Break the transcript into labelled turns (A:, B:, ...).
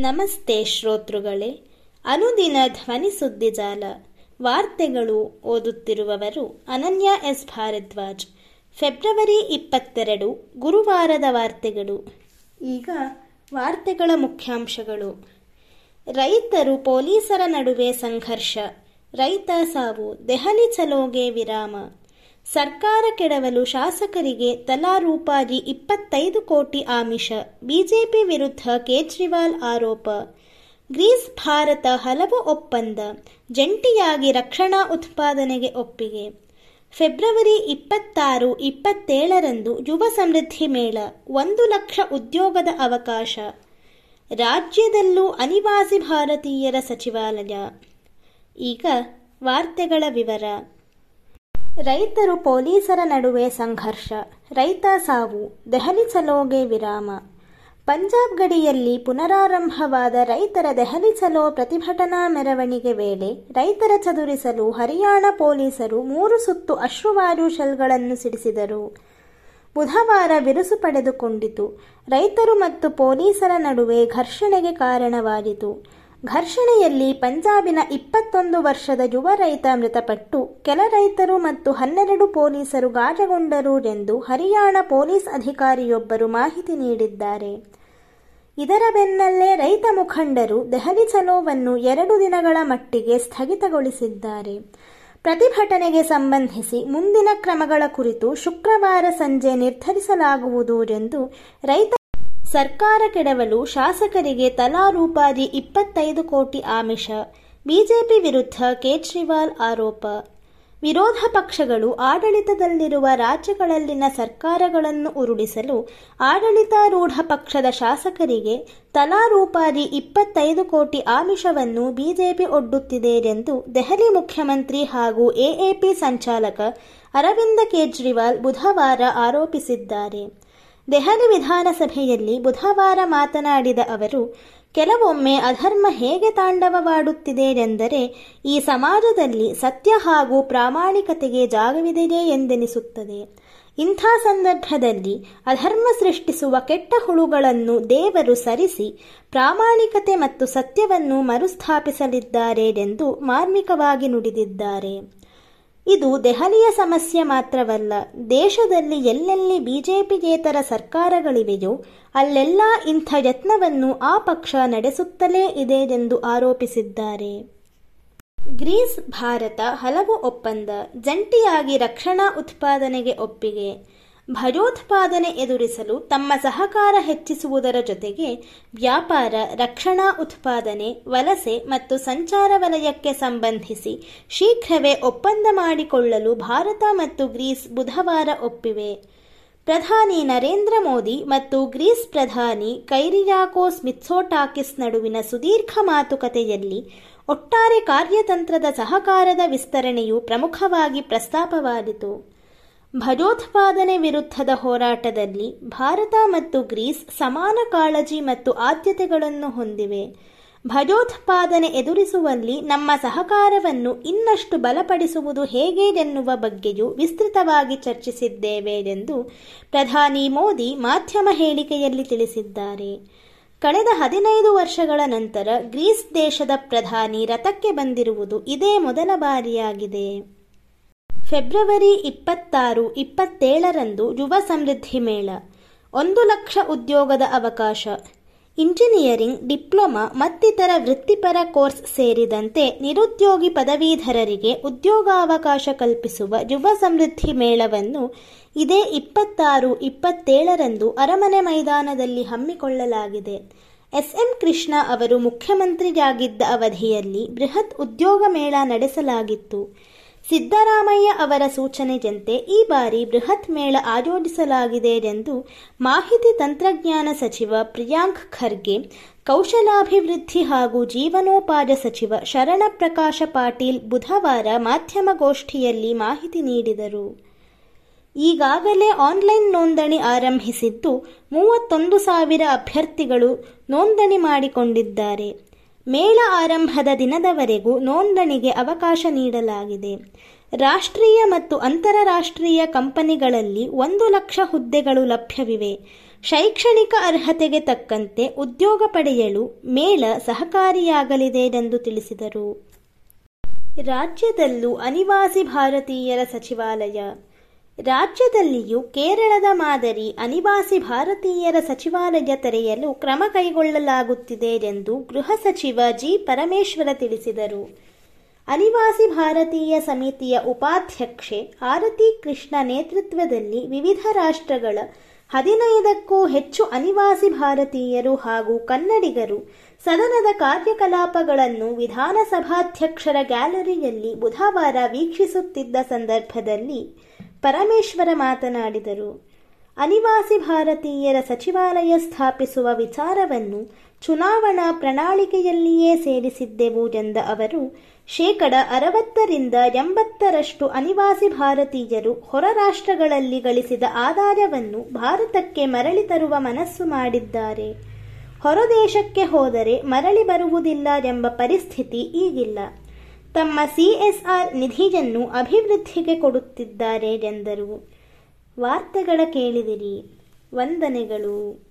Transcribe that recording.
A: ನಮಸ್ತೆ ಶ್ರೋತೃಗಳೇ. ಅನುದಿನ ಧ್ವನಿ ಸುದ್ದಿಜಾಲ ವಾರ್ತೆಗಳು ಓದುತ್ತಿರುವವರು ಅನನ್ಯ ಎಸ್. ಭಾರದ್ವಾಜ್. ಫೆಬ್ರವರಿ ಇಪ್ಪತ್ತೆರಡು, ಗುರುವಾರದ ವಾರ್ತೆಗಳು. ಈಗ ವಾರ್ತೆಗಳ ಮುಖ್ಯಾಂಶಗಳು. ರೈತರು ಪೊಲೀಸರ ನಡುವೆ ಸಂಘರ್ಷ. ರೈತ ಸಾವು. ದೆಹಲಿ ಚಲೋಗೆ ವಿರಾಮ. ಸರ್ಕಾರ ಕೆಡವಲು ಶಾಸಕರಿಗೆ ತಲಾ ರೂಪಾಯಿ ಇಪ್ಪತ್ತೈದು ಕೋಟಿ ಆಮಿಷ. ಬಿಜೆಪಿ ವಿರುದ್ಧ ಕೇಜ್ರಿವಾಲ್ ಆರೋಪ. ಗ್ರೀಸ್ ಭಾರತ ಹಲವು ಒಪ್ಪಂದ. ಜಂಟಿಯಾಗಿ ರಕ್ಷಣಾ ಉತ್ಪಾದನೆಗೆ ಒಪ್ಪಿಗೆ. ಫೆಬ್ರವರಿ ಇಪ್ಪತ್ತಾರು, ಇಪ್ಪತ್ತೇಳರಂದು ಯುವ ಸಮೃದ್ಧಿ ಮೇಳ. ಒಂದು ಲಕ್ಷ ಉದ್ಯೋಗದ ಅವಕಾಶ. ರಾಜ್ಯದಲ್ಲೂ ಅನಿವಾಸಿ ಭಾರತೀಯರ ಸಚಿವಾಲಯ. ಈಗ ವಾರ್ತೆಗಳ ವಿವರ. ರೈತರು ಪೊಲೀಸರ ನಡುವೆ ಸಂಘರ್ಷ, ರೈತ ಸಾವು, ದೆಹಲಿ ಚಲೋಗೆ ವಿರಾಮ. ಪಂಜಾಬ್ ಗಡಿಯಲ್ಲಿ ಪುನರಾರಂಭವಾದ ರೈತರ ದೆಹಲಿ ಚಲೋ ಪ್ರತಿಭಟನಾ ಮೆರವಣಿಗೆ ವೇಳೆ ರೈತರ ಚದುರಿಸಲು ಹರಿಯಾಣ ಪೊಲೀಸರು ಮೂರು ಸುತ್ತು ಅಶ್ರುವಾಯು ಶೆಲ್ಗಳನ್ನು ಸಿಡಿಸಿದರು. ಬುಧವಾರ ಬಿರುಸು ಪಡೆದುಕೊಂಡಿತು. ರೈತರು ಮತ್ತು ಪೊಲೀಸರ ನಡುವೆ ಘರ್ಷಣೆಗೆ ಕಾರಣವಾಯಿತು. ಘರ್ಷಣೆಯಲ್ಲಿ ಪಂಜಾಬಿನ ಇಪ್ಪತ್ತೊಂದು ವರ್ಷದ ಯುವ ರೈತ ಮೃತಪಟ್ಟು ಕೆಲ ರೈತರು ಮತ್ತು ಹನ್ನೆರಡು ಪೊಲೀಸರು ಗಾಯಗೊಂಡರು ಎಂದು ಹರಿಯಾಣ ಪೊಲೀಸ್ ಅಧಿಕಾರಿಯೊಬ್ಬರು ಮಾಹಿತಿ ನೀಡಿದ್ದಾರೆ. ಇದರ ಬೆನ್ನಲ್ಲೇ ರೈತ ಮುಖಂಡರು ದೆಹಲಿ ಚಲೋವನ್ನು ಎರಡು ದಿನಗಳ ಮಟ್ಟಿಗೆ ಸ್ಥಗಿತಗೊಳಿಸಿದ್ದಾರೆ. ಪ್ರತಿಭಟನೆಗೆ ಸಂಬಂಧಿಸಿ ಮುಂದಿನ ಕ್ರಮಗಳ ಕುರಿತು ಶುಕ್ರವಾರ ಸಂಜೆ ನಿರ್ಧರಿಸಲಾಗುವುದು ಎಂದು ರೈತ ಸರ್ಕಾರ ಕೆಡವಲು ಶಾಸಕರಿಗೆ ತಲಾ ರೂಪಾಯಿ ಇಪ್ಪತ್ತೈದು ಕೋಟಿ ಆಮಿಷ. ಬಿಜೆಪಿ ವಿರುದ್ಧ ಕೇಜ್ರಿವಾಲ್ ಆರೋಪ. ವಿರೋಧ ಪಕ್ಷಗಳು ಆಡಳಿತದಲ್ಲಿರುವ ರಾಜ್ಯಗಳಲ್ಲಿನ ಸರ್ಕಾರಗಳನ್ನು ಉರುಳಿಸಲು ಆಡಳಿತಾರೂಢ ಪಕ್ಷದ ಶಾಸಕರಿಗೆ ತಲಾ ರೂಪಾಯಿ ಇಪ್ಪತ್ತೈದು ಕೋಟಿ ಆಮಿಷವನ್ನು ಬಿಜೆಪಿ ಒಡ್ಡುತ್ತಿದೆ ಎಂದು ದೆಹಲಿ ಮುಖ್ಯಮಂತ್ರಿ ಹಾಗೂ ಎಎಪಿ ಸಂಚಾಲಕ ಅರವಿಂದ ಕೇಜ್ರಿವಾಲ್ ಬುಧವಾರ ಆರೋಪಿಸಿದ್ದಾರೆ. ದೆಹಲಿ ವಿಧಾನಸಭೆಯಲ್ಲಿ ಬುಧವಾರ ಮಾತನಾಡಿದ ಅವರು, ಕೆಲವೊಮ್ಮೆ ಅಧರ್ಮ ಹೇಗೆ ತಾಂಡವವಾಡುತ್ತಿದೆ ಎಂದರೆ ಈ ಸಮಾಜದಲ್ಲಿ ಸತ್ಯ ಹಾಗೂ ಪ್ರಾಮಾಣಿಕತೆಗೆ ಜಾಗವಿದೆಯೇ ಎಂದೆನಿಸುತ್ತದೆ. ಇಂಥ ಸಂದರ್ಭದಲ್ಲಿ ಅಧರ್ಮ ಸೃಷ್ಟಿಸುವ ಕೆಟ್ಟ ಹುಳುಗಳನ್ನು ದೇವರು ಸರಿಸಿ ಪ್ರಾಮಾಣಿಕತೆ ಮತ್ತು ಸತ್ಯವನ್ನು ಮರುಸ್ಥಾಪಿಸಲಿದ್ದಾರೆ ಎಂದು ಮಾರ್ಮಿಕವಾಗಿ ನುಡಿದಿದ್ದಾರೆ. ಇದು ದೆಹಲಿಯ ಸಮಸ್ಯೆ ಮಾತ್ರವಲ್ಲ, ದೇಶದಲ್ಲಿ ಎಲ್ಲೆಲ್ಲಿ ಬಿಜೆಪಿಗೇತರ ಸರ್ಕಾರಗಳಿವೆಯೋ ಅಲ್ಲೆಲ್ಲ ಇಂಥ ಯತ್ನವನ್ನು ಆ ಪಕ್ಷ ನಡೆಸುತ್ತಲೇ ಇದೆ ಎಂದು ಆರೋಪಿಸಿದ್ದಾರೆ. ಗ್ರೀಸ್, ಭಾರತ ಹಲವು ಒಪ್ಪಂದ, ಜಂಟಿಯಾಗಿ ರಕ್ಷಣಾ ಉತ್ಪಾದನೆಗೆ ಒಪ್ಪಿಗೆ. ಭಯೋತ್ಪಾದನೆ ಎದುರಿಸಲು ತಮ್ಮ ಸಹಕಾರ ಹೆಚ್ಚಿಸುವುದರ ಜೊತೆಗೆ ವ್ಯಾಪಾರ, ರಕ್ಷಣಾ ಉತ್ಪಾದನೆ, ವಲಸೆ ಮತ್ತು ಸಂಚಾರ ವಲಯಕ್ಕೆ ಸಂಬಂಧಿಸಿ ಶೀಘ್ರವೇ ಒಪ್ಪಂದ ಮಾಡಿಕೊಳ್ಳಲು ಭಾರತ ಮತ್ತು ಗ್ರೀಸ್ ಬುಧವಾರ ಒಪ್ಪಿವೆ. ಪ್ರಧಾನಿ ನರೇಂದ್ರ ಮೋದಿ ಮತ್ತು ಗ್ರೀಸ್ ಪ್ರಧಾನಿ ಕೈರಿಯಾಕೋಸ್ ಮಿತ್ಸೋಟಾಕಿಸ್ ನಡುವಿನ ಸುದೀರ್ಘ ಮಾತುಕತೆಯಲ್ಲಿ ಒಟ್ಟಾರೆ ಕಾರ್ಯತಂತ್ರದ ಸಹಕಾರದ ವಿಸ್ತರಣೆಯು ಪ್ರಮುಖವಾಗಿ ಪ್ರಸ್ತಾಪವಾಯಿತು ಭಯೋತ್ಪಾದನೆ ವಿರುದ್ಧದ ಹೋರಾಟದಲ್ಲಿ ಭಾರತ ಮತ್ತು ಗ್ರೀಸ್ ಸಮಾನ ಕಾಳಜಿ ಮತ್ತು ಆದ್ಯತೆಗಳನ್ನು ಹೊಂದಿವೆ. ಭಯೋತ್ಪಾದನೆ ಎದುರಿಸುವಲ್ಲಿ ನಮ್ಮ ಸಹಕಾರವನ್ನು ಇನ್ನಷ್ಟು ಬಲಪಡಿಸುವುದು ಹೇಗೆ ಎನ್ನುವ ಬಗ್ಗೆಯೂ ವಿಸ್ತೃತವಾಗಿ ಚರ್ಚಿಸಿದ್ದೇವೆ ಎಂದು ಪ್ರಧಾನಿ ಮೋದಿ ಮಾಧ್ಯಮ ಹೇಳಿಕೆಯಲ್ಲಿ ತಿಳಿಸಿದ್ದಾರೆ. ಕಳೆದ ಹದಿನೈದು ವರ್ಷಗಳ ನಂತರ ಗ್ರೀಸ್ ದೇಶದ ಪ್ರಧಾನಿ ರಥಕ್ಕೆ ಬಂದಿರುವುದು ಇದೇ ಮೊದಲ ಬಾರಿಯಾಗಿದೆ. ಫೆಬ್ರವರಿ ಇಪ್ಪತ್ತಾರು, ಇಪ್ಪತ್ತೇಳರಂದು ಯುವ ಸಮೃದ್ಧಿ ಮೇಳ. ಒಂದು ಲಕ್ಷ ಉದ್ಯೋಗದ ಅವಕಾಶ. ಇಂಜಿನಿಯರಿಂಗ್, ಡಿಪ್ಲೊಮಾ, ಮತ್ತಿತರ ವೃತ್ತಿಪರ ಕೋರ್ಸ್ ಸೇರಿದಂತೆ ನಿರುದ್ಯೋಗಿ ಪದವೀಧರರಿಗೆ ಉದ್ಯೋಗಾವಕಾಶ ಕಲ್ಪಿಸುವ ಯುವ ಸಮೃದ್ಧಿ ಮೇಳವನ್ನು ಇದೇ ಇಪ್ಪತ್ತಾರು, ಇಪ್ಪತ್ತೇಳರಂದು ಅರಮನೆ ಮೈದಾನದಲ್ಲಿ ಹಮ್ಮಿಕೊಳ್ಳಲಾಗಿದೆ. ಎಸ್ಎಂ ಕೃಷ್ಣ ಅವರು ಮುಖ್ಯಮಂತ್ರಿಯಾಗಿದ್ದ ಅವಧಿಯಲ್ಲಿ ಬೃಹತ್ ಉದ್ಯೋಗ ಮೇಳ ನಡೆಸಲಾಗಿತ್ತು. ಸಿದ್ದರಾಮಯ್ಯ ಅವರ ಸೂಚನೆಯಂತೆ ಈ ಬಾರಿ ಬೃಹತ್ ಮೇಳ ಆಯೋಜಿಸಲಾಗಿದೆ ಎಂದು ಮಾಹಿತಿ ತಂತ್ರಜ್ಞಾನ ಸಚಿವ ಪ್ರಿಯಾಂಕ್ ಖರ್ಗೆ, ಕೌಶಲಾಭಿವೃದ್ಧಿ ಹಾಗೂ ಜೀವನೋಪಾಯ ಸಚಿವ ಶರಣ ಪ್ರಕಾಶ ಪಾಟೀಲ್ ಬುಧವಾರ ಮಾಧ್ಯಮಗೋಷ್ಠಿಯಲ್ಲಿ ಮಾಹಿತಿ ನೀಡಿದರು. ಈಗಾಗಲೇ ಆನ್ಲೈನ್ ನೋಂದಣಿ ಆರಂಭಿಸಿದ್ದು ಮೂವತ್ತೊಂದು ಸಾವಿರ ಅಭ್ಯರ್ಥಿಗಳು ನೋಂದಣಿ ಮಾಡಿಕೊಂಡಿದ್ದಾರೆ. ಮೇಳ ಆರಂಭದ ದಿನದವರೆಗೂ ನೋಂದಣಿಗೆ ಅವಕಾಶ ನೀಡಲಾಗಿದೆ. ರಾಷ್ಟ್ರೀಯ ಮತ್ತು ಅಂತಾರಾಷ್ಟ್ರೀಯ ಕಂಪನಿಗಳಲ್ಲಿ ಒಂದು ಲಕ್ಷ ಹುದ್ದೆಗಳು ಲಭ್ಯವಿವೆ. ಶೈಕ್ಷಣಿಕ ಅರ್ಹತೆಗೆ ತಕ್ಕಂತೆ ಉದ್ಯೋಗ ಪಡೆಯಲು ಮೇಳ ಸಹಕಾರಿಯಾಗಲಿದೆ ಎಂದು ತಿಳಿಸಿದರು. ರಾಜ್ಯದಲ್ಲೂ ಅನಿವಾಸಿ ಭಾರತೀಯರ ಸಚಿವಾಲಯ ರಾಜ್ಯದಲ್ಲಿಯೂ ಕೇರಳದ ಮಾದರಿ ಅನಿವಾಸಿ ಭಾರತೀಯರ ಸಚಿವಾಲಯ ತೆರೆಯಲು ಕ್ರಮ ಕೈಗೊಳ್ಳಲಾಗುತ್ತಿದೆ ಎಂದು ಗೃಹ ಸಚಿವ ಜಿ. ಪರಮೇಶ್ವರ ತಿಳಿಸಿದರು. ಅನಿವಾಸಿ ಭಾರತೀಯ ಸಮಿತಿಯ ಉಪಾಧ್ಯಕ್ಷೆ ಆರತಿ ಕೃಷ್ಣ ನೇತೃತ್ವದಲ್ಲಿ ವಿವಿಧ ರಾಷ್ಟ್ರಗಳ ಹದಿನೈದಕ್ಕೂ ಹೆಚ್ಚು ಅನಿವಾಸಿ ಭಾರತೀಯರು ಹಾಗೂ ಕನ್ನಡಿಗರು ಸದನದ ಕಾರ್ಯಕಲಾಪಗಳನ್ನು ವಿಧಾನಸಭಾಧ್ಯಕ್ಷರ ಗ್ಯಾಲರಿಯಲ್ಲಿ ಬುಧವಾರ ವೀಕ್ಷಿಸುತ್ತಿದ್ದ ಸಂದರ್ಭದಲ್ಲಿ ಪರಮೇಶ್ವರ ಮಾತನಾಡಿದರು, ಅನಿವಾಸಿ ಭಾರತೀಯರ ಸಚಿವಾಲಯ ಸ್ಥಾಪಿಸುವ ವಿಚಾರವನ್ನು ಚುನಾವಣಾ ಪ್ರಣಾಳಿಕೆಯಲ್ಲಿಯೇ ಸೇರಿಸಿದ್ದೆವು ಎಂದ ಅವರು, ಶೇಕಡ ಅರವತ್ತರಿಂದ ಎಂಬತ್ತರಷ್ಟು ಅನಿವಾಸಿ ಭಾರತೀಯರು ಹೊರ ರಾಷ್ಟ್ರಗಳಲ್ಲಿ ಗಳಿಸಿದ ಆದಾಯವನ್ನು ಭಾರತಕ್ಕೆ ಮರಳಿ ತರುವ ಮನಸ್ಸು ಮಾಡಿದ್ದಾರೆ. ಹೊರದೇಶಕ್ಕೆ ಹೋದರೆ ಮರಳಿ ಬರುವುದಿಲ್ಲ ಎಂಬ ಪರಿಸ್ಥಿತಿ ಈಗಿಲ್ಲ. ತಮ್ಮ ಸಿಎಸ್ಆರ್ ನಿಧಿಯನ್ನು ಅಭಿವೃದ್ಧಿಗೆ ಕೊಡುತ್ತಿದ್ದಾರೆ ಎಂದರು. ವಾರ್ತೆಗಳ ಕೇಳಿದಿರಿ. ವಂದನೆಗಳು.